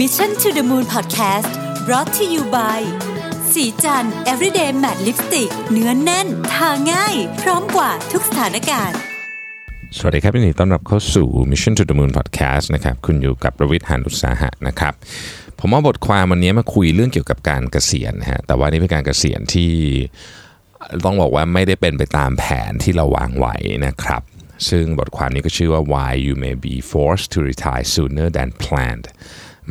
Mission to the Moon Podcast brought to you by สีจัน everyday matte lipstick เนื้อนแน่น ทาง่าย พร้อมกว่าทุกสถานการณ์ สวัสดีครับยินดีต้อนรับเข้าสู่ Mission to the Moon Podcast นะครับคุณอยู่กับประวิทย์หานุตสาหะนะครับ ผมเอาบทความวันนี้มาคุยเรื่องเกี่ยวกับการเกษียณนะฮะแต่ว่านี่เป็นการเกษียณที่ต้องบอกว่าไม่ได้เป็นไปตามแผนที่เราวางไว้นะครับ ซึ่งบทความนี้ก็ชื่อว่า why you may be forced to retire sooner than planned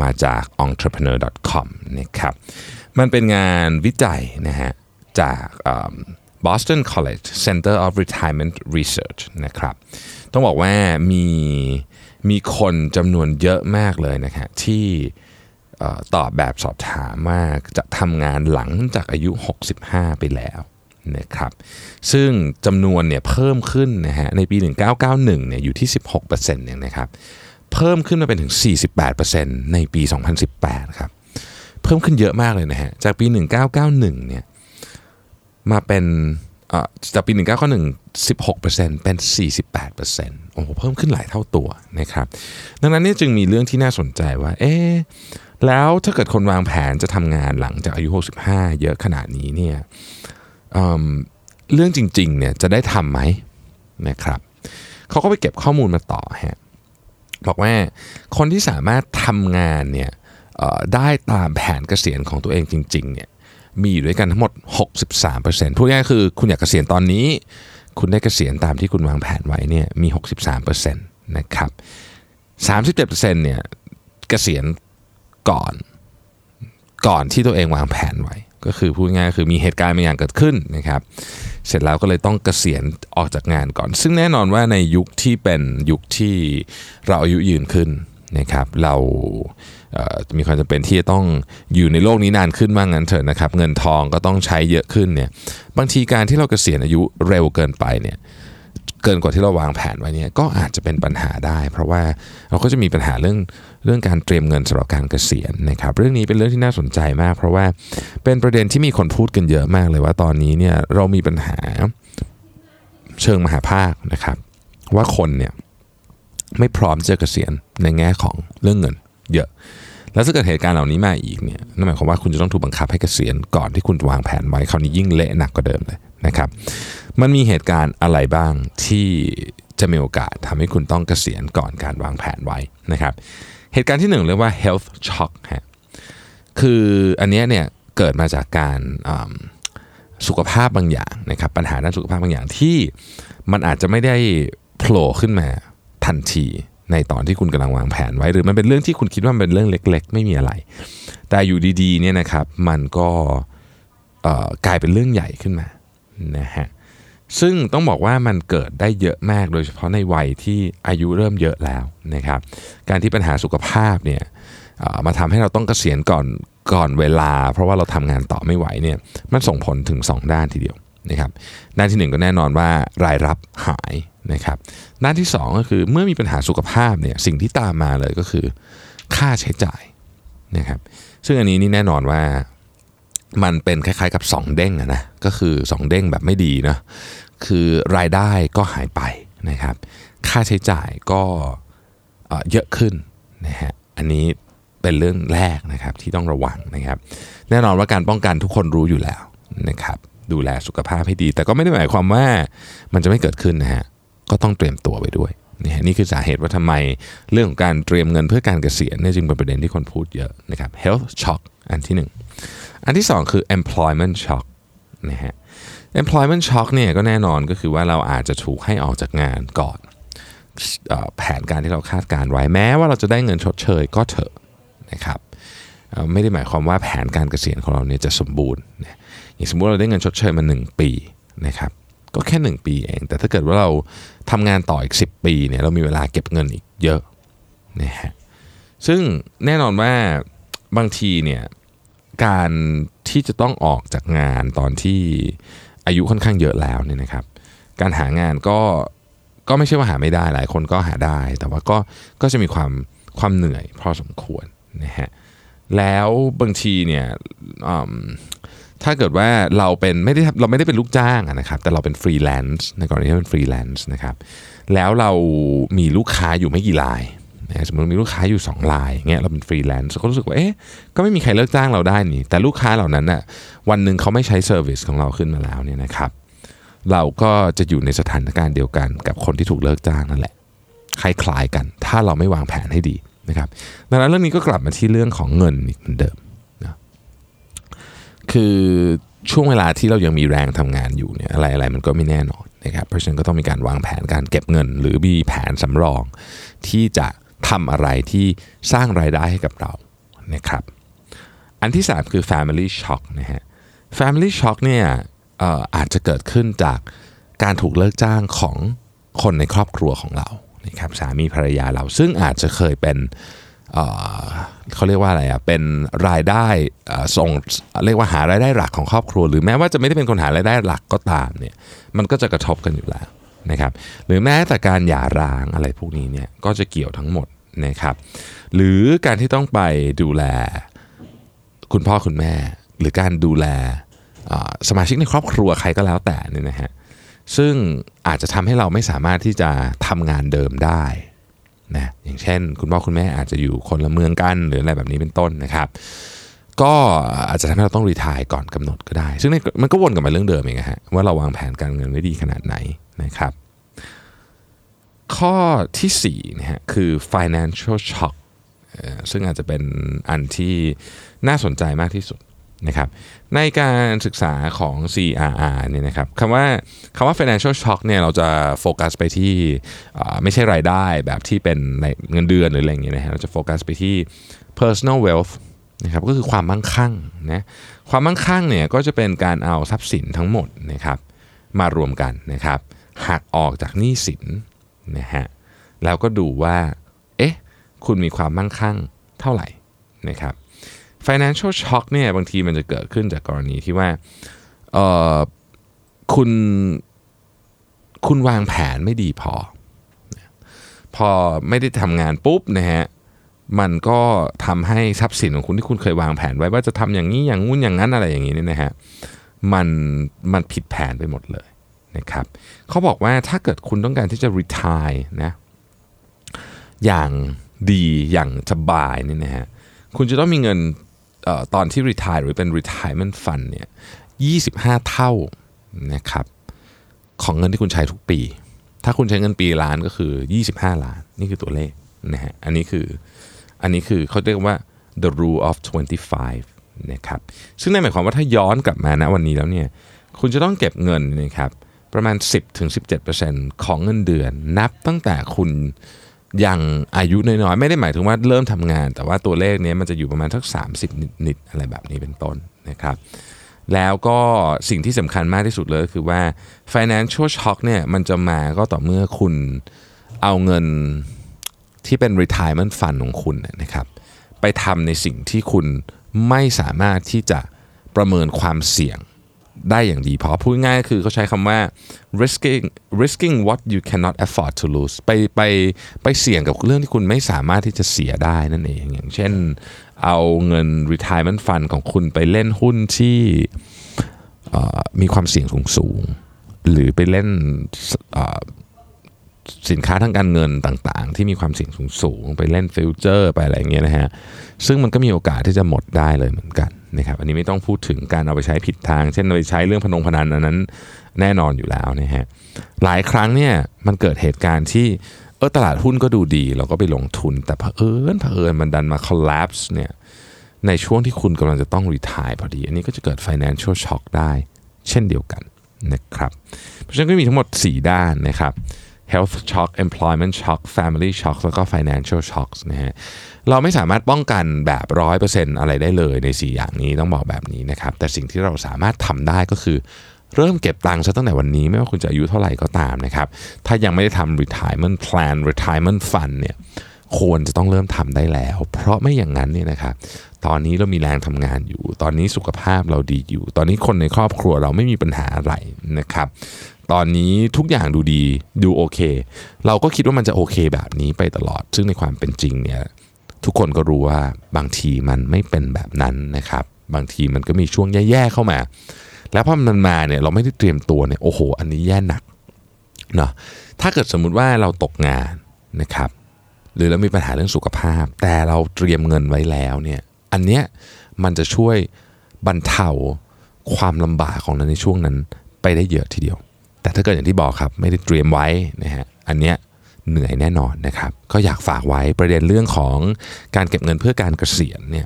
มาจาก entrepreneur.com นะครับมันเป็นงานวิจัยนะฮะจาก Boston College Center of Retirement Research นะครับต้องบอกว่ามีมีคนจำนวนเยอะมากเลยนะฮะที่ตอบแบบสอบถามว่าจะทำงานหลังจากอายุ 65 ไปแล้วนะครับซึ่งจำนวนเนี่ยเพิ่มขึ้นนะฮะในปี 1991เนี่ยอยู่ที่ 16%เนี่ยนะครับ เพิ่มขึ้นมาเป็นถึง 48%ในปี 2018 ครับ เพิ่มขึ้นเยอะมากเลยนะฮะ จากปี 1991 เนี่ย มาเป็นเอ่อจากปี 1991 16%เป็น 48%โอ้โห เพิ่มขึ้นหลายเท่าตัวนะครับ ดังนั้นนี่จึงมีเรื่องที่น่าสนใจว่า เอ๊แล้วถ้าเกิดคนวางแผนจะทำงานหลังจากอายุ 65 เยอะขนาดนี้เนี่ยเเรื่องจริงๆเนี่ยจะได้ทำไหมนะครับเขาก็ไปเก็บข้อมูลมาต่อฮะ บอกว่าคนที่สามารถทำงานเนี่ยได้ตามแผนเกษียณของตัวเองจริงๆเนี่ยมีอยู่ด้วยกันทั้งหมด 63%พูดง่ายคือคุณอยากเกษียณตอนนี้ คุณได้เกษียณตามที่คุณวางแผนไว้เนี่ยมี 63%นะครับ 37%เนี่ยเกษียณก่อนก่อนที่ตัวเองวางแผนไว้ ก็คือพูดง่ายคือมีเหตุการณ์บางอย่างเกิดขึ้นนะครับ เสร็จแล้วก็เลยต้องเกษียณออกจากงานก่อน ซึ่งแน่นอนว่าในยุคที่เป็นยุคที่เราอายุยืนขึ้นนะครับเราเอ่อมีความจำเป็นที่จะต้องอยู่ในโลกนี้นานขึ้นบ้างงั้นเถอะนะครับ เงินทองก็ต้องใช้เยอะขึ้นเนี่ยบางทีการที่เราเกษียณอายุเร็วเกินไปเนี่ย เกินกว่าที่เราวางแผนไว้เนี่ยก็อาจจะเป็นปัญหาได้ เพราะว่าเราก็จะมีปัญหาเรื่องเรื่องการเตรียมเงินสำหรับการเกษียณนะครับ เรื่องนี้เป็นเรื่องที่น่าสนใจมาก เพราะว่าเป็นประเด็นที่มีคนพูดกันเยอะมากเลยว่าตอนนี้เนี่ยเรามีปัญหาเชิงมหาภาคนะครับ ว่าคนเนี่ยไม่พร้อมจะเกษียณในแง่ของเรื่องเงินเยอะ แล้วถ้าเกิดเหตุการณ์เหล่านี้มาอีกเนี่ยนั่นหมายความว่าคุณจะต้องถูกบังคับให้เกษียณก่อนที่คุณจะวางแผนไว้คราวนี้ยิ่งเละหนักกว่าเดิมเลยนะครับ มันมีเหตุการณ์อะไรบ้างที่จะมีโอกาสทำให้คุณต้องเกษียณก่อนการวางแผนไว้นะครับ เหตุการณ์ที่หนึ่งเรียกว่า health shock ฮะคืออันนี้เนี่ยเกิดมาจากการสุขภาพบางอย่างนะครับปัญหาด้านสุขภาพบางอย่างที่มันอาจจะไม่ได้โผล่ขึ้นมาทันที ในตอนที่คุณกำลังวางแผนไว้ หรือมันเป็นเรื่องที่คุณคิดว่ามันเป็นเรื่องเล็ก ๆ ไม่มีอะไร แต่อยู่ดีๆเนี่ยนะครับมันก็กลายเป็นเรื่องใหญ่ขึ้นมานะฮะซึ่งต้องบอกว่ามันเกิดได้เยอะมากโดยเฉพาะในวัยที่อายุเริ่มเยอะแล้วนะครับ การที่ปัญหาสุขภาพเนี่ยมาทำให้เราต้องเกษียณก่อนก่อนเวลา เพราะว่าเราทำงานต่อไม่ไหวเนี่ยมันส่งผลถึง 2 ด้านทีเดียวนะครับ ด้านที่ 1 ก็แน่นอนว่ารายรับหาย นะครับด้านที่ 2 ก็คือเมื่อมีปัญหาสุขภาพเนี่ยสิ่งที่ตามมาเลยก็คือค่าใช้จ่ายนะครับซึ่งอันนี้นี่แน่นอนว่ามันเป็นคล้ายๆกับ 2 เด้งนะก็คือ 2 เด้งแบบไม่ดีนะคือรายได้ก็หายไปนะครับค่าใช้จ่ายก็เเยอะขึ้นนะฮะอันนี้เป็นเรื่องแรกนะครับที่ต้องระวังนะครับ แน่นอนว่าการป้องกันทุกคนรู้อยู่แล้วนะครับดูแลสุขภาพให้ดี แต่ก็ไม่ได้หมายความว่ามันจะไม่เกิดขึ้นนะฮะ ก็ต้องเตรียมตัวไว้ด้วยนะฮะนี่คือสาเหตุว่าทำไมเรื่องของการเตรียมเงินเพื่อการเกษียณเนี่ยจึงเป็นประเด็นที่คนพูดเยอะนะครับ health shock อันที่หนึ่งอันที่ 2 คือ employment shock นะฮะ employment shock เนี่ยก็แน่นอนก็คือว่าเราอาจจะถูกให้ออกจากงานก่อนออแผนการที่เราคาดการไว้แม้ว่าเราจะได้เงินชดเชยก็เถอะนะครับไม่ได้หมายความว่าแผนการเกษียณของเราเนี่ยจะสมบูรณ์อย่างสมมติเราได้เงินชดเชยมา 1 ปีนะครับ ก็แค่ 1 ปีเอง แต่ถ้าเกิดว่าเราทำงานต่ออีก 10 ปีเนี่ยเรามีเวลาเก็บเงินอีกเยอะนะฮะซึ่งแน่นอนว่าบางทีเนี่ยการที่จะต้องออกจากงานตอนที่อายุค่อนข้างเยอะแล้วเนี่ยนะครับการหางานก็ก็ไม่ใช่ว่าหาไม่ได้หลายคนก็หาได้ แต่ว่าก็ก็จะมีความความเหนื่อยพอสมควรนะฮะแล้วบางทีเนี่ยอืม ถ้าเกิดว่าเราเป็นไม่ได้เราไม่ได้เป็นลูกจ้างนะครับ แต่เราเป็นฟรีแลนซ์ในกรณีที่เป็นฟรีแลนซ์นะครับ แล้วเรามีลูกค้าอยู่ไม่กี่รายนะสมมติมีลูกค้าอยู่2รายเงี้ยเราเป็นฟรีแลนซ์ก็รู้สึกว่าเอ๊ะก็ไม่มีใครเลิกจ้างเราได้นี่ แต่ลูกค้าเหล่านั้นน่ะวันหนึ่งเขาไม่ใช้ service ของเราขึ้นมาแล้วเนี่ยนะครับ เราก็จะอยู่ในสถานการณ์เดียวกันกับคนที่ถูกเลิกจ้างนั่นแหละคล้ายๆกัน ถ้าเราไม่วางแผนให้ดีนะครับ ดังนั้นเรื่องนี้ก็กลับมาที่เรื่องของเงินอีกเหมือนเดิม คือช่วงเวลาที่เรายังมีแรงทำงานอยู่เนี่ยอะไรอะไรมันก็ไม่แน่นอนนะครับเพราะฉะนั้นก็ต้องมีการวางแผนการเก็บเงิน หรือมีแผนสำรอง ที่จะทำอะไรที่สร้างรายได้ให้กับเรานะครับอันที่ 3 คือ family shock นะฮะ family shock เนี่ยเอ่ออาจจะเกิดขึ้นจากการถูกเลิกจ้างของคนในครอบครัวของเรานะครับสามีภรรยาเราซึ่งอาจจะเคยเป็น เขาเรียกว่าอะไรอะเป็นรายได้ส่งเรียกว่าหารายได้หลักของครอบครัว หรือแม้ว่าจะไม่ได้เป็นคนหารายได้หลักก็ตามเนี่ยมันก็จะกระทบกันอยู่แล้วนะครับหรือแม้แต่การหย่าร้างอะไรพวกนี้เนี่ยก็จะเกี่ยวทั้งหมดนะครับหรือการที่ต้องไปดูแลคุณพ่อคุณแม่ หรือการดูแลสมาชิกในครอบครัวใครก็แล้วแต่นี่นะฮะซึ่งอาจจะทำให้เราไม่สามารถที่จะทำงานเดิมได้ นะอย่างเช่น คุณพ่อคุณแม่อาจจะอยู่คนละเมืองกันหรืออะไรแบบนี้เป็นต้นนะครับ ก็อาจจะทำให้เราต้องรีทายก่อนกำหนดก็ได้ ซึ่งมันก็วนกลับมาเรื่องเดิมเองอะฮะว่าเราวางแผนการเงินไว้ดีขนาดไหนนะครับ ข้อที่4นะฮะคือ financial shock ซึ่งอาจจะเป็นอันที่น่าสนใจมากที่สุด นะครับในการศึกษาของ CRR เนี่ยนะครับคำว่าคำว่า financial shock เนี่ยเราจะโฟกัสไปที่ไม่ใช่รายได้แบบที่เป็นในเงินเดือนหรืออะไรอย่างเงี้ยนะฮะเราจะโฟกัสไปที่ personal wealth นะครับก็คือความมั่งคั่งนะความมั่งคั่งเนี่ยก็จะเป็นการเอาทรัพย์สินทั้งหมดนะครับมารวมกันนะครับหักออกจากหนี้สินนะฮะแล้วก็ดูว่าเอ๊ะคุณมีความมั่งคั่งเท่าไหร่นะครับ financial shock เนี่ยบางทีมันจะเกิดขึ้นจากกรณีที่ว่าเออคุณคุณวางแผนไม่ดีพอ พอไม่ได้ทำงานปุ๊บนะฮะมันก็ทำให้ทรัพย์สินของคุณที่คุณเคยวางแผนไว้ว่าจะทำอย่างนี้อย่างงู้นอย่างนั้นอะไรอย่างนี้เนี่ยนะฮะมันมันผิดแผนไปหมดเลยนะครับเขาบอกว่าถ้าเกิดคุณต้องการที่จะ retire นะอย่างดีอย่างสบายเนี่ยนะฮะคุณจะต้องมีเงิน ออตอนที่ retire หรือเป็น retirement fund เนี่ย25 เท่านะครับของเงินที่คุณใช้ทุกปี ถ้าคุณใช้เงินปีล้านก็คือ 25 ล้าน นี่คือตัวเลขนะฮะอันนี้คืออันนี้คือเขาเรียกว่า the rule of 25นะครับซึ่งนั่นหมายความว่าถ้าย้อนกลับมานะวันนี้แล้วเนี่ยคุณจะต้องเก็บเงินนะครับประมาณ 10-17%ของเงินเดือน นับตั้งแต่คุณ อยังอายุน้อยๆ ไม่ได้หมายถึงว่าเริ่มทำงาน แต่ว่าตัวเลขนี้มันจะอยู่ประมาณทัก30 นิดๆอะไรแบบนี้เป็นต้นนะครับ แล้วก็สิ่งที่สำคัญมากที่สุดเลยก็คือว่า financial shock เนี่ยมันจะมาก็ต่อเมื่อคุณเอาเงินที่เป็น retirement fund ของคุณนยนะครับ ไปทำในสิ่งที่คุณไม่สามารถที่จะประเมินความเสี่ยง ได้อย่างดีพอพูดง่ายๆคือเขาใช้คำว่า risking risking what you cannot afford to lose ไปไปไปเสี่ยงกับเรื่องที่คุณไม่สามารถที่จะเสียได้นั่นเอง อย่างเช่นเอาเงิน retirement fund ของคุณไปเล่นหุ้นที่มีความเสี่ยงสูงๆหรือไปเล่น สินค้าทางการเงินต่างๆ ที่มีความเสี่ยงสูงๆ ไปเล่นฟิวเจอร์ไปอะไรอย่างเงี้ยนะฮะ ซึ่งมันก็มีโอกาสที่จะหมดได้เลยเหมือนกันนะครับ อันนี้ไม่ต้องพูดถึงการเอาไปใช้ผิดทาง เช่นเอาไปใช้เรื่องพนงพนันอันนั้นแน่นอนอยู่แล้วนะฮะ หลายครั้งเนี่ยมันเกิดเหตุการณ์ที่เออตลาดหุ้นก็ดูดี เราก็ไปลงทุน แต่เผอิญเผอิญมันดันมา collapse เนี่ยในช่วงที่คุณกำลังจะต้อง retire พอดี อันนี้ก็จะเกิด financial shock ได้ เช่นเดียวกันนะครับ เพราะฉะนั้นก็มีทั้งหมด 4 ด้านนะครับ health shock employment shock family shock แล้วก็ financial shocks นะฮะเราไม่สามารถป้องกันแบบ 100%อะไรได้เลยใน 4 อย่างนี้ต้องบอกแบบนี้นะครับ แต่สิ่งที่เราสามารถทำได้ก็คือเริ่มเก็บตังค์ซะตั้งแต่วันนี้ไม่ว่าคุณจะอายุเท่าไหร่ก็ตามนะครับ ถ้ายังไม่ได้ทำ retirement plan retirement fund เนี่ยควรจะต้องเริ่มทำได้แล้ว เพราะไม่อย่างนั้นเนี่ยนะครับตอนนี้เรามีแรงทำงานอยู่ ตอนนี้สุขภาพเราดีอยู่ ตอนนี้คนในครอบครัวเราไม่มีปัญหาอะไรนะครับ ตอนนี้ทุกอย่างดูดีดูโอเค เราก็คิดว่ามันจะโอเคแบบนี้ไปตลอด ซึ่งในความเป็นจริงเนี่ยทุกคนก็รู้ว่าบางทีมันไม่เป็นแบบนั้นนะครับ บางทีมันก็มีช่วงแย่ๆเข้ามา แล้วพอมันมาเนี่ยเราไม่ได้เตรียมตัวเนี่ยโอ้โห อันนี้แย่หนักเนาะถ้าเกิดสมมุติว่าเราตกงานนะครับ หรือเรามีปัญหาเรื่องสุขภาพ แต่เราเตรียมเงินไว้แล้วเนี่ยอันเนี้ยมันจะช่วยบรรเทาความลำบากของเราในช่วงนั้นไปได้เยอะทีเดียว แต่ถ้าเกิดอย่างที่บอกครับไม่ได้เตรียมไว้นะฮะอันเนี้ยเหนื่อยแน่นอนนะครับ ก็อยากฝากไว้ประเด็นเรื่องของการเก็บเงินเพื่อการเกษียณเนี่ย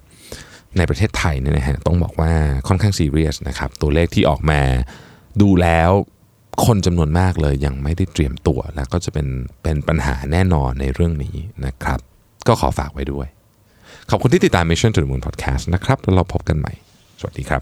ในประเทศไทยเนี่ยนะฮะต้องบอกว่าค่อนข้างซีเรียสนะครับตัวเลขที่ออกมาดูแล้วคนจำนวนมากเลยยังไม่ได้เตรียมตัว แล้วก็จะเป็นเป็นปัญหาแน่นอนในเรื่องนี้นะครับ ก็ขอฝากไว้ด้วย ขอบคุณที่ติดตาม Mission to the Moon Podcast นะครับ แล้วเราพบกันใหม่ สวัสดีครับ